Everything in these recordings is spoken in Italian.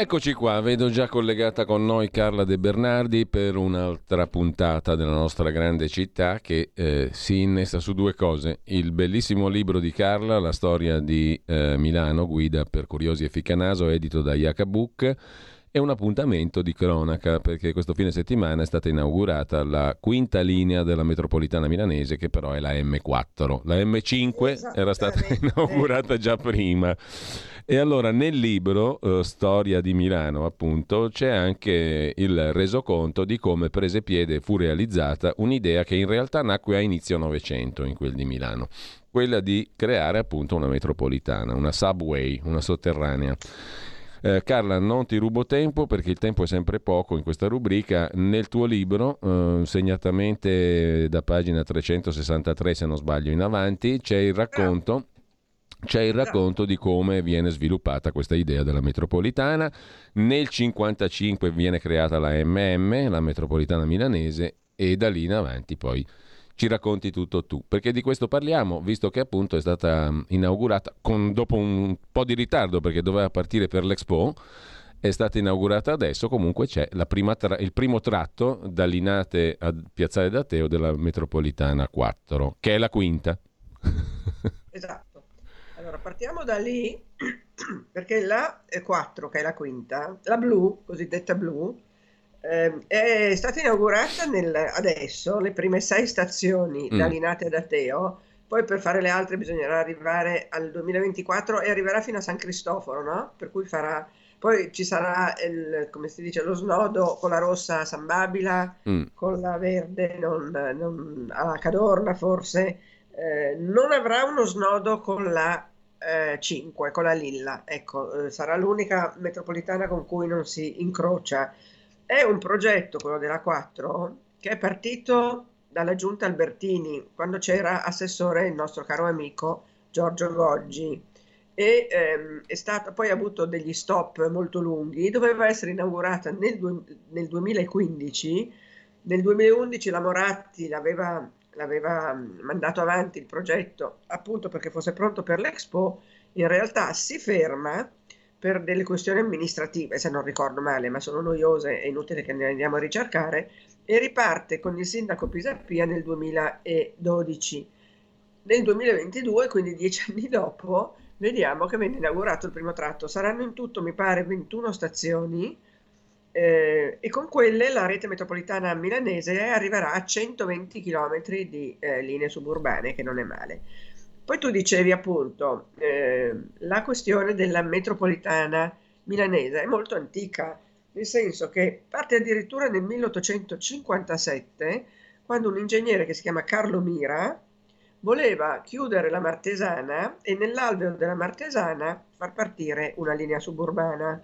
Eccoci qua, vedo già collegata con noi Carla De Bernardi per un'altra puntata della nostra grande città che eh, si innesta su due cose. Il bellissimo libro di Carla, La storia di eh, Milano, guida per curiosi e ficcanaso, edito da Book, e un appuntamento di cronaca perché questo fine settimana è stata inaugurata la quinta linea della metropolitana milanese che però è la M4. La M5 era stata inaugurata già prima. E allora nel libro eh, Storia di Milano, appunto, c'è anche il resoconto di come prese piede e fu realizzata un'idea che in realtà nacque a inizio Novecento in quel di Milano, quella di creare appunto una metropolitana, una subway, una sotterranea. Eh, Carla, non ti rubo tempo perché il tempo è sempre poco in questa rubrica. Nel tuo libro, eh, segnatamente da pagina 363 se non sbaglio in avanti, c'è il racconto c'è il racconto di come viene sviluppata questa idea della metropolitana. Nel 1955 viene creata la MM, la metropolitana milanese, e da lì in avanti poi ci racconti tutto tu. Perché di questo parliamo, visto che appunto è stata inaugurata con, dopo un po' di ritardo perché doveva partire per l'Expo. È stata inaugurata adesso, comunque c'è tra- il primo tratto da Linate a Piazzale d'Ateo della metropolitana 4, che è la quinta. Esatto. Allora, partiamo da lì, perché la 4, che è la quinta, la blu, cosiddetta blu, eh, è stata inaugurata nel, adesso, le prime sei stazioni mm. da Linate ad Ateo, poi per fare le altre bisognerà arrivare al 2024 e arriverà fino a San Cristoforo, no? Per cui farà... Poi ci sarà, il, come si dice, lo snodo con la rossa a San Babila, mm. con la verde non, non, a Cadorna forse, eh, non avrà uno snodo con la eh, 5 con la Lilla, ecco, eh, sarà l'unica metropolitana con cui non si incrocia. È un progetto, quello della 4, che è partito dalla giunta Albertini, quando c'era assessore il nostro caro amico Giorgio Goggi. E ehm, è stato, poi ha avuto degli stop molto lunghi, doveva essere inaugurata nel, nel 2015, nel 2011 la Moratti l'aveva l'aveva mandato avanti il progetto appunto perché fosse pronto per l'Expo, in realtà si ferma per delle questioni amministrative, se non ricordo male, ma sono noiose, è inutile che ne andiamo a ricercare, e riparte con il sindaco Pisapia nel 2012. Nel 2022, quindi dieci anni dopo, vediamo che viene inaugurato il primo tratto. Saranno in tutto, mi pare, 21 stazioni, eh, e con quelle la rete metropolitana milanese arriverà a 120 km di eh, linee suburbane, che non è male. Poi tu dicevi appunto, eh, la questione della metropolitana milanese è molto antica, nel senso che parte addirittura nel 1857, quando un ingegnere che si chiama Carlo Mira voleva chiudere la Martesana e nell'alveo della Martesana far partire una linea suburbana.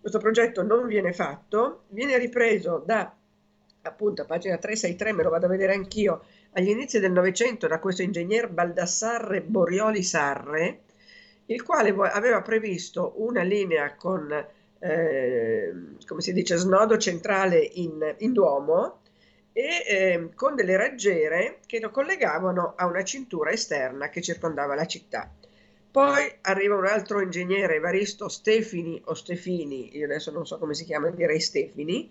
Questo progetto non viene fatto, viene ripreso da appunto a pagina 363, me lo vado a vedere anch'io, agli inizi del Novecento da questo ingegner Baldassarre Borioli Sarre, il quale aveva previsto una linea con, eh, come si dice, snodo centrale in, in Duomo e eh, con delle raggiere che lo collegavano a una cintura esterna che circondava la città. Poi arriva un altro ingegnere, Evaristo Stefini o Stefini, io adesso non so come si chiama, direi Stefini,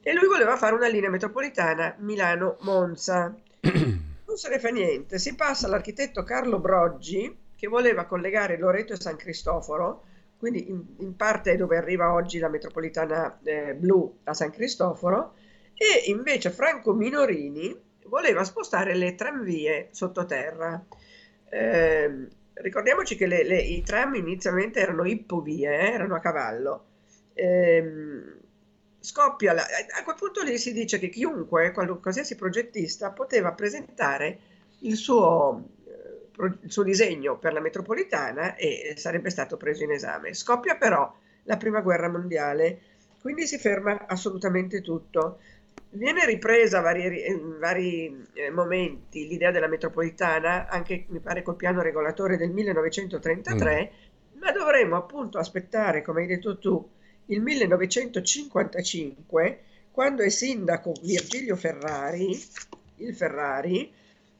e lui voleva fare una linea metropolitana Milano-Monza. Non se ne fa niente, si passa all'architetto Carlo Broggi che voleva collegare Loreto e San Cristoforo, quindi in, in parte dove arriva oggi la metropolitana eh, blu a San Cristoforo, e invece Franco Minorini voleva spostare le tranvie sottoterra. Eh, ricordiamoci che le, le, i tram inizialmente erano ippovie, eh, erano a cavallo. Ehm, scoppia la, a quel punto lì si dice che chiunque, qualsiasi progettista, poteva presentare il suo, eh, il suo disegno per la metropolitana e sarebbe stato preso in esame. Scoppia però la prima guerra mondiale, quindi si ferma assolutamente tutto. Viene ripresa vari, in vari eh, momenti l'idea della metropolitana, anche mi pare col piano regolatore del 1933, mm. ma dovremmo appunto aspettare, come hai detto tu, il 1955, quando è sindaco Virgilio Ferrari, il Ferrari,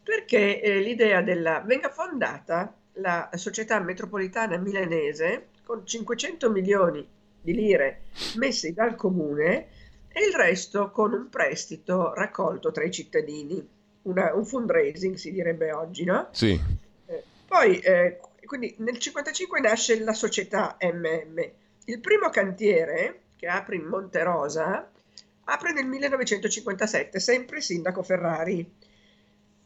perché eh, l'idea della venga fondata la società metropolitana milanese con 500 milioni di lire messi dal comune e il resto con un prestito raccolto tra i cittadini, una, un fundraising si direbbe oggi, no? Sì. Eh, poi, eh, quindi nel 1955 nasce la società MM. Il primo cantiere, che apre in Monte Rosa, apre nel 1957, sempre sindaco Ferrari.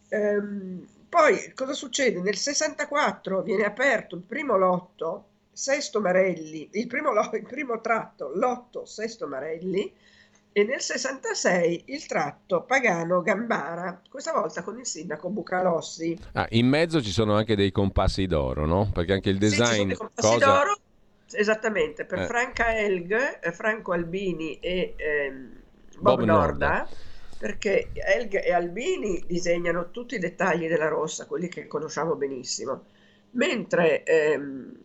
Ehm, poi cosa succede? Nel 64 viene aperto il primo lotto, Sesto Marelli, il primo, il primo tratto, lotto Sesto Marelli, e nel 66 il tratto Pagano Gambara, questa volta con il sindaco Bucalossi. Ah, in mezzo ci sono anche dei compassi d'oro, no? Perché anche il design... Sì, compassi cosa... esattamente, per eh. Franca Elg, eh, Franco Albini e ehm, Bob, Bob, Norda, Norda. perché Elg e Albini disegnano tutti i dettagli della rossa, quelli che conosciamo benissimo, mentre ehm,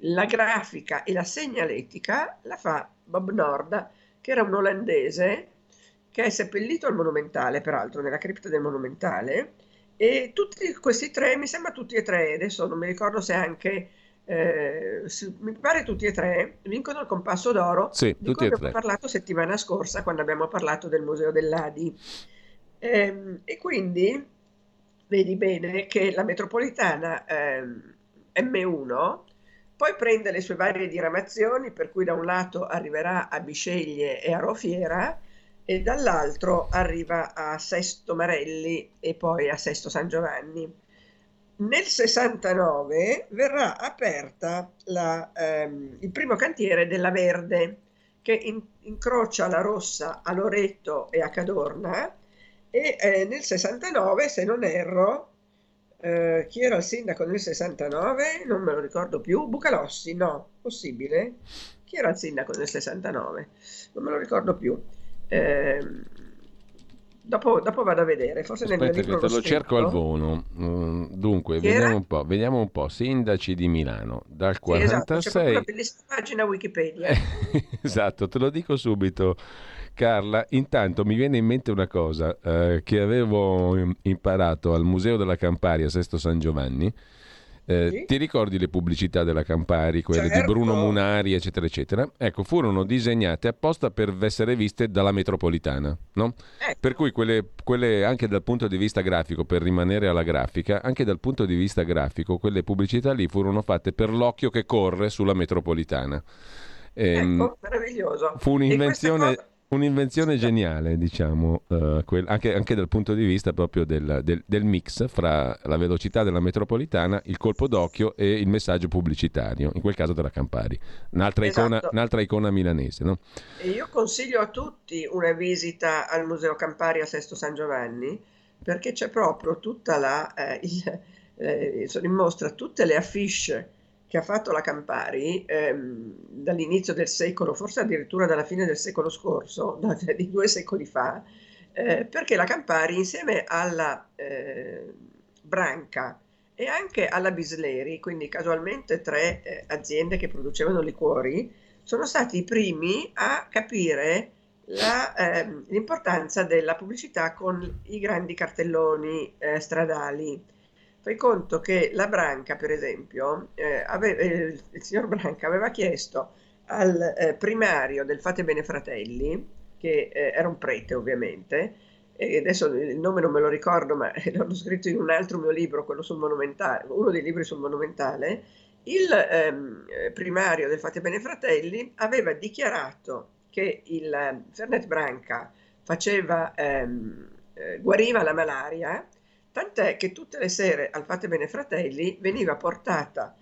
la grafica e la segnaletica la fa Bob Norda, che era un olandese che è seppellito al Monumentale, peraltro nella cripta del Monumentale, e tutti questi tre, mi sembra tutti e tre, adesso non mi ricordo se anche, eh, mi pare tutti e tre, vincono il compasso d'oro, sì, di cui abbiamo parlato settimana scorsa quando abbiamo parlato del Museo dell'Adi. Eh, e quindi vedi bene che la metropolitana eh, M1 poi prende le sue varie diramazioni, per cui da un lato arriverà a Bisceglie e a Rofiera e dall'altro arriva a Sesto Marelli e poi a Sesto San Giovanni. Nel 69 verrà aperta la, ehm, il primo cantiere della Verde che in, incrocia la Rossa a Loreto e a Cadorna e eh, nel 69, se non erro, eh, chi era il sindaco nel 69? Non me lo ricordo più. Bucalossi, no, possibile? Chi era il sindaco nel 69? Non me lo ricordo più. Eh, dopo, dopo, vado a vedere, forse Aspetta nel mio libro te lo, lo cerco al volo. Mm, dunque, vediamo un, po', vediamo un po'. Sindaci di Milano dal 46. Sì, esatto, una bellissima pagina Wikipedia. esatto, te lo dico subito. Carla, intanto mi viene in mente una cosa eh, che avevo imparato al Museo della Campari a Sesto San Giovanni. Eh, sì? Ti ricordi le pubblicità della Campari, quelle certo. di Bruno Munari, eccetera, eccetera? Ecco, furono disegnate apposta per essere viste dalla metropolitana, no? Ecco. Per cui quelle, quelle, anche dal punto di vista grafico, per rimanere alla grafica, anche dal punto di vista grafico, quelle pubblicità lì furono fatte per l'occhio che corre sulla metropolitana. Ehm, ecco, meraviglioso. Fu un'invenzione Un'invenzione geniale, diciamo, uh, quel, anche, anche, dal punto di vista proprio del, del, del, mix fra la velocità della metropolitana, il colpo d'occhio e il messaggio pubblicitario, in quel caso della Campari, un'altra, esatto. icona, un'altra icona, milanese. No? E io consiglio a tutti una visita al Museo Campari a Sesto San Giovanni, perché c'è proprio tutta la... Eh, il, eh, sono in mostra tutte le affiche che ha fatto la Campari ehm, dall'inizio del secolo, forse addirittura dalla fine del secolo scorso, da, di due secoli fa, eh, perché la Campari insieme alla eh, Branca e anche alla Bisleri, quindi casualmente tre eh, aziende che producevano liquori, sono stati i primi a capire la, ehm, l'importanza della pubblicità con i grandi cartelloni eh, stradali Fai conto che la Branca, per esempio, eh, aveva, eh, il signor Branca aveva chiesto al eh, primario del Fate Bene Fratelli, che eh, era un prete ovviamente, e adesso il nome non me lo ricordo, ma l'ho scritto in un altro mio libro, quello sul monumentale, uno dei libri sul monumentale, il ehm, primario del Fate Bene Fratelli aveva dichiarato che il eh, Fernet Branca faceva, ehm, eh, guariva la malaria Tant'è che tutte le sere al Fate Bene Fratelli veniva portata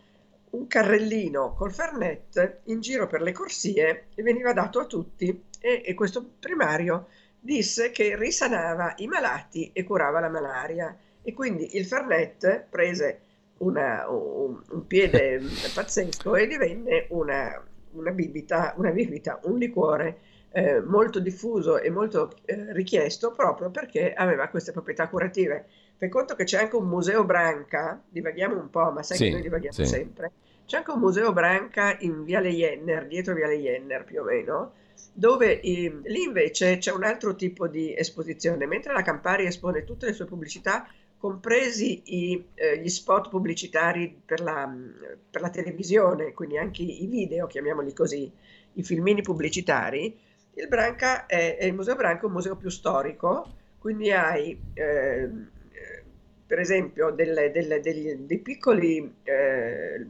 un carrellino col fernet in giro per le corsie e veniva dato a tutti e, e questo primario disse che risanava i malati e curava la malaria e quindi il fernet prese una, un, un, piede pazzesco e divenne una, una, bibita, una bibita, un liquore eh, molto diffuso e molto eh, richiesto proprio perché aveva queste proprietà curative. Fai conto che c'è anche un museo Branca, divaghiamo un po', ma sai Sì, che noi divaghiamo sì. sempre. C'è anche un museo Branca in Viale Jenner, dietro Viale Jenner più o meno, dove eh, lì invece c'è un altro tipo di esposizione, mentre la Campari espone tutte le sue pubblicità, compresi i, eh, gli spot pubblicitari per la, per la televisione, quindi anche i video, chiamiamoli così, i filmini pubblicitari, il Branca è, è il Museo Branca è un museo più storico, quindi hai eh, per esempio delle, delle- degli- dei piccoli, eh,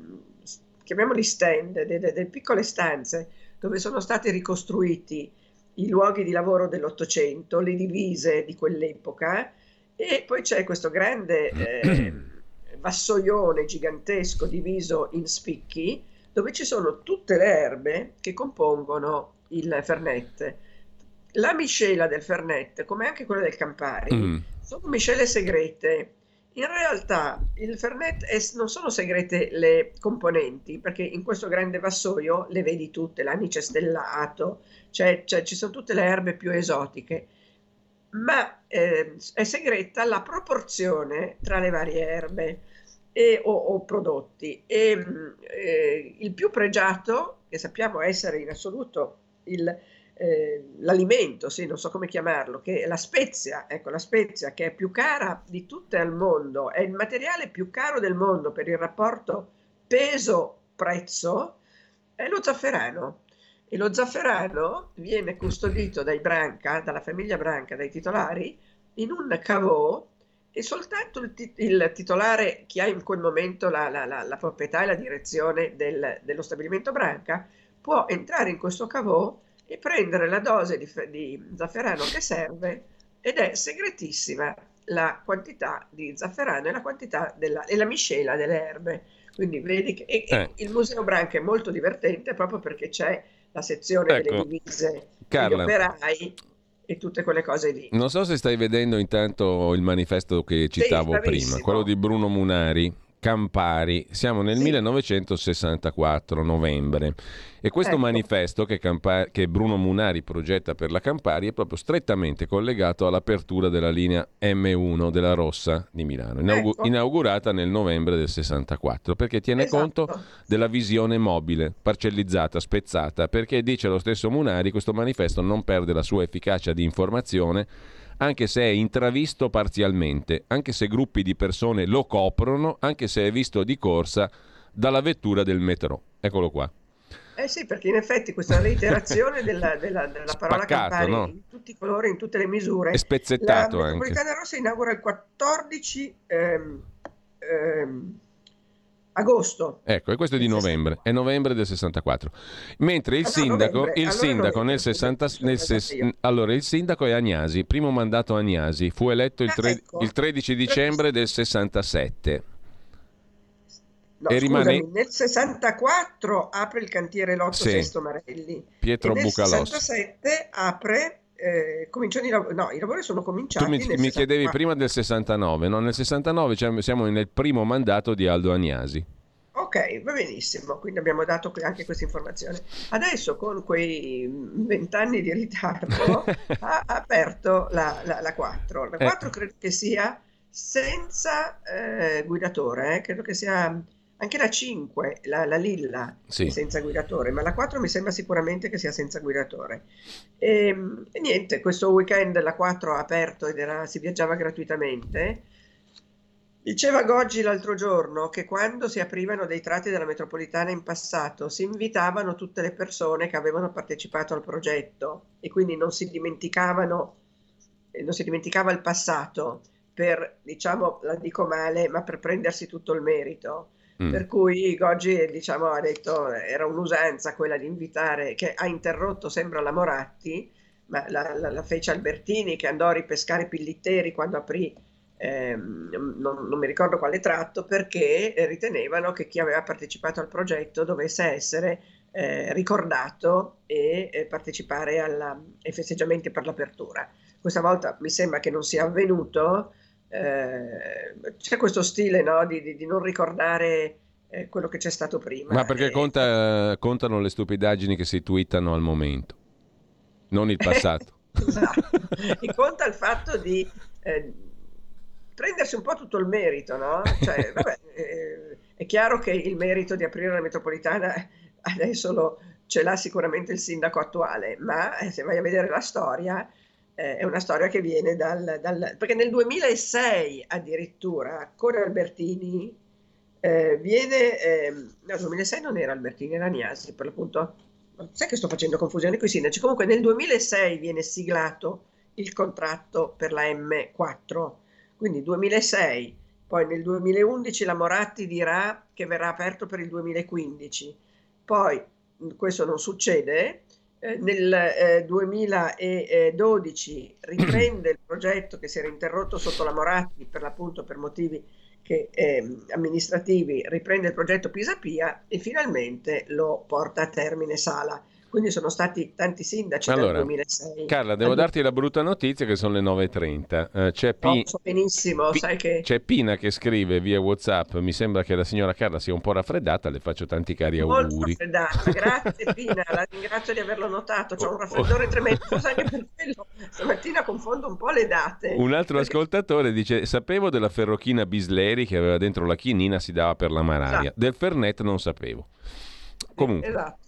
chiamiamoli stand, delle, delle piccole stanze dove sono stati ricostruiti i luoghi di lavoro dell'Ottocento, le divise di quell'epoca e poi c'è questo grande eh, vassoione gigantesco diviso in spicchi dove ci sono tutte le erbe che compongono il Fernet. La miscela del Fernet, come anche quella del Campari, Mm. sono miscele segrete. In realtà il Fernet è- non sono segrete le componenti, perché in questo grande vassoio le vedi tutte, l'anice stellato, cioè, cioè ci sono tutte le erbe più esotiche, ma eh, è segreta la proporzione tra le varie erbe e- o, o prodotti. E, mh, eh, il più pregiato, che sappiamo essere in assoluto il, eh, l'alimento, sì, non so come chiamarlo, che è la spezia, ecco, la spezia che è più cara di tutte al mondo, è il materiale più caro del mondo per il rapporto peso-prezzo, è lo zafferano. E lo zafferano viene custodito dai Branca, dalla famiglia Branca, dai titolari, in un cavò e soltanto il, ti- il titolare che ha in quel momento la, la- la- la proprietà e la direzione del- dello stabilimento Branca può entrare in questo cavò e prendere la dose di, di zafferano che serve ed è segretissima la quantità di zafferano e la quantità della, e la miscela delle erbe. Quindi vedi che e- Eh. il Museo Branca è molto divertente proprio perché c'è la sezione delle Ecco, divise degli Carla. operai e tutte quelle cose lì. Non so se stai vedendo intanto il manifesto che citavo bravissimo. prima, quello di Bruno Munari, Campari. Siamo nel Sì. 1964, novembre. E questo Ecco. manifesto che, Campa- che Bruno Munari progetta per la Campari è proprio strettamente collegato all'apertura della linea M1 della Rossa di Milano, inaugu- Ecco. inaugurata nel novembre del 64, perché tiene Esatto. conto della visione mobile, parcellizzata, spezzata, perché dice lo stesso Munari, questo manifesto non perde la sua efficacia di informazione, anche se è intravisto parzialmente, anche se gruppi di persone lo coprono, anche se è visto di corsa dalla vettura del metro. Eccolo qua. Eh sì, perché in effetti questa reiterazione della, della- della parola Campari no? in tutti i colori, in tutte le misure. È spezzettato la anche. Metropolitana Rossa inaugura il 14 ehm, ehm, agosto. Ecco, e questo è di novembre, è novembre del 64. Mentre il Ah, sindaco, il sindaco nel scusa, 60, sono nel ses- allora il sindaco è Agnasi, primo mandato Agnasi, fu eletto il, Ah, tre- ecco. il 13 dicembre del 67. No, E rimane- scusami, nel 64 apre il cantiere Lotto Sì. Sesto Marelli Pietro e nel Bucalossi. 67 apre, eh, cominciano i lavori, no, i lavori sono cominciati Tu mi, mi chiedevi 64. prima del 69, no? Nel 69 cioè, siamo nel primo mandato di Aldo Agnasi. Ok, va benissimo, quindi abbiamo dato anche questa informazione. Adesso con quei vent'anni di ritardo ha aperto la, la- la 4. La Eh. 4 credo che sia senza eh, guidatore, eh, credo che sia anche la 5, la, la Lilla, Sì. senza guidatore, ma la 4 mi sembra sicuramente che sia senza guidatore. E, e niente, questo weekend la 4 ha aperto ed era- si viaggiava gratuitamente. Diceva Goggi l'altro giorno che quando si aprivano dei tratti della metropolitana in passato si invitavano tutte le persone che avevano partecipato al progetto e quindi non si dimenticavano, eh, non si dimenticava il passato per, diciamo, la dico male, ma per prendersi tutto il merito. Mm. Per cui Goggi, diciamo, ha detto era un'usanza quella di invitare, che ha interrotto, sembra la Moratti, ma la, la- la fece Albertini che andò a ripescare Pillitteri quando aprì, ehm, non, non mi ricordo quale tratto, perché ritenevano che chi aveva partecipato al progetto dovesse essere eh, ricordato e eh, partecipare alla- ai festeggiamenti per l'apertura. Questa volta mi sembra che non sia avvenuto. Eh, c'è questo stile no, di, di- di non ricordare eh, quello che c'è stato prima. Ma perché E- conta- contano le stupidaggini che si twittano al momento. non il passato. esatto. E conta il fatto di eh, prendersi un po' tutto il merito, no? Cioè, vabbè, eh, è chiaro che il merito di aprire la metropolitana adesso lo, ce l'ha sicuramente il sindaco attuale, ma eh, se vai a vedere la storia, eh, è una storia che viene dal, dal, perché nel 2006 addirittura con Albertini eh, viene, eh, no, 2006 non era Albertini, era Niasi per l'appunto, sai che sto facendo confusione con i sindaci, comunque nel 2006 viene siglato il contratto per la M4, quindi 2006, poi nel 2011 la Moratti dirà che verrà aperto per il 2015, poi questo non succede, eh, nel eh, 2012 riprende il progetto che si era interrotto sotto la Moratti per l'appunto per motivi che, eh, amministrativi, riprende il progetto Pisapia e finalmente lo porta a termine Sala. Quindi sono stati tanti sindaci allora, dal 2006. Carla, devo darti la brutta notizia che sono le 9.30. Uh, eh, c'è, Pi- so benissimo, Pi- sai che... c'è Pina che scrive via Whatsapp, mi sembra che la signora Carla sia un po' raffreddata, le faccio tanti cari Molto auguri. raffreddata, grazie Pina, la ringrazio di averlo notato, c'ho un raffreddore tremendo, forse anche per quello stamattina confondo un po' le date. Un altro Perché- ascoltatore dice, sapevo della ferrochina Bisleri che aveva dentro la chinina, si dava per la malaria. Esatto. Del Fernet non sapevo. Comunque, Esatto.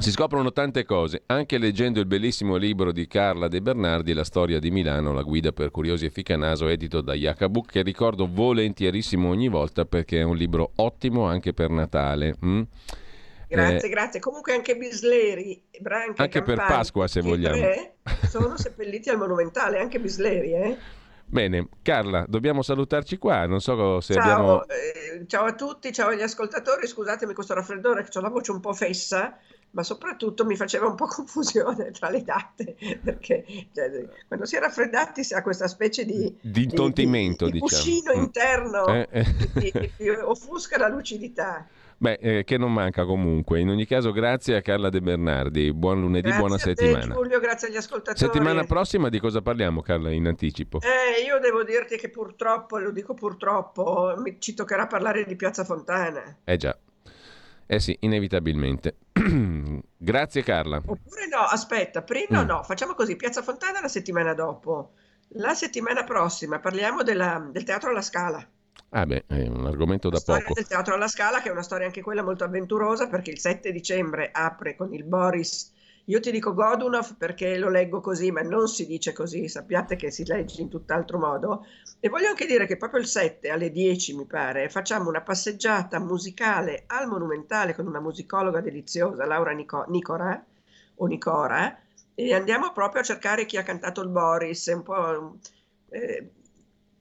Si scoprono tante cose, anche leggendo il bellissimo libro di Carla De Bernardi, La storia di Milano, la guida per curiosi e ficanaso, edito da Jacobuc, che ricordo volentierissimo ogni volta perché è un libro ottimo anche per Natale. mm? Grazie, Eh, grazie. Comunque anche Bisleri, Branca Anche per Campani, Pasqua, se vogliamo. sono seppelliti al Monumentale, anche Bisleri, eh? Bene, Carla, dobbiamo salutarci qua, non so se Ciao, abbiamo... eh, ciao a tutti, ciao agli ascoltatori, scusatemi questo raffreddore che ho la voce un po' fessa, ma soprattutto mi faceva un po' confusione tra le date, perché cioè, quando si è raffreddati si ha questa specie di, Di intontimento, di, di diciamo. cuscino Mm. interno Eh, eh. che offusca la lucidità. Beh, eh, che non manca comunque. In ogni caso, grazie a Carla De Bernardi. Buon lunedì, Grazie buona a te, settimana. Giulio, grazie agli ascoltatori. Settimana prossima di cosa parliamo, Carla, in anticipo? Eh, io devo dirti che purtroppo, lo dico purtroppo, ci toccherà parlare di Piazza Fontana. Eh già. Eh sì, inevitabilmente. grazie Carla. Oppure no, aspetta, prima Mm. no, facciamo così, Piazza Fontana la settimana dopo. La settimana prossima parliamo della- del Teatro alla Scala. Ah beh, è un argomento La da storia poco. del Teatro alla Scala, che è una storia anche quella molto avventurosa, perché il 7 dicembre apre con il Boris. Io ti dico Godunov perché lo leggo così, ma non si dice così, sappiate che si legge in tutt'altro modo. E voglio anche dire che proprio il 7 alle 10, mi pare, facciamo una passeggiata musicale al Monumentale con una musicologa deliziosa, Laura Nico- Nicora, o Nicora, e andiamo proprio a cercare chi ha cantato il Boris, è un po'... eh,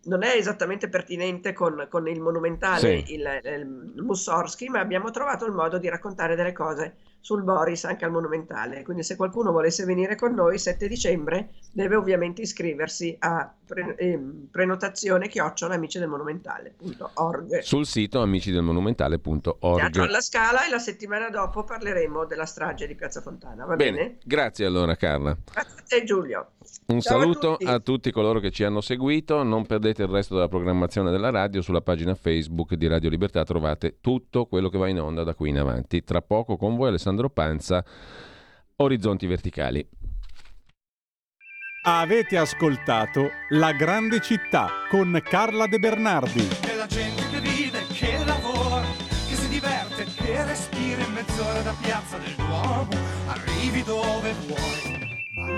non è esattamente pertinente con, con il monumentale, Sì. il, il Mussorgsky, ma abbiamo trovato il modo di raccontare delle cose sul Boris anche al monumentale. Quindi se qualcuno volesse venire con noi 7 dicembre deve ovviamente iscriversi a pre- ehm, prenotazione chiocciola amici del monumentale.org. Sul sito amicidelmonumentale.org. Teatro alla Scala e la settimana dopo parleremo della strage di Piazza Fontana, va bene? Bene, grazie allora Carla. Grazie a te Giulio. Un Ciao a saluto tutti. a tutti. coloro che ci hanno seguito. Non perdete il resto della programmazione della radio. Sulla pagina Facebook di Radio Libertà trovate tutto quello che va in onda da qui in avanti. Tra poco con voi Alessandro Panza, Orizzonti Verticali. Avete ascoltato La grande città con Carla De Bernardi. E la gente che vive, che lavora, che si diverte, che respira in mezz'ora da piazza del Duomo, arrivi dove vuoi.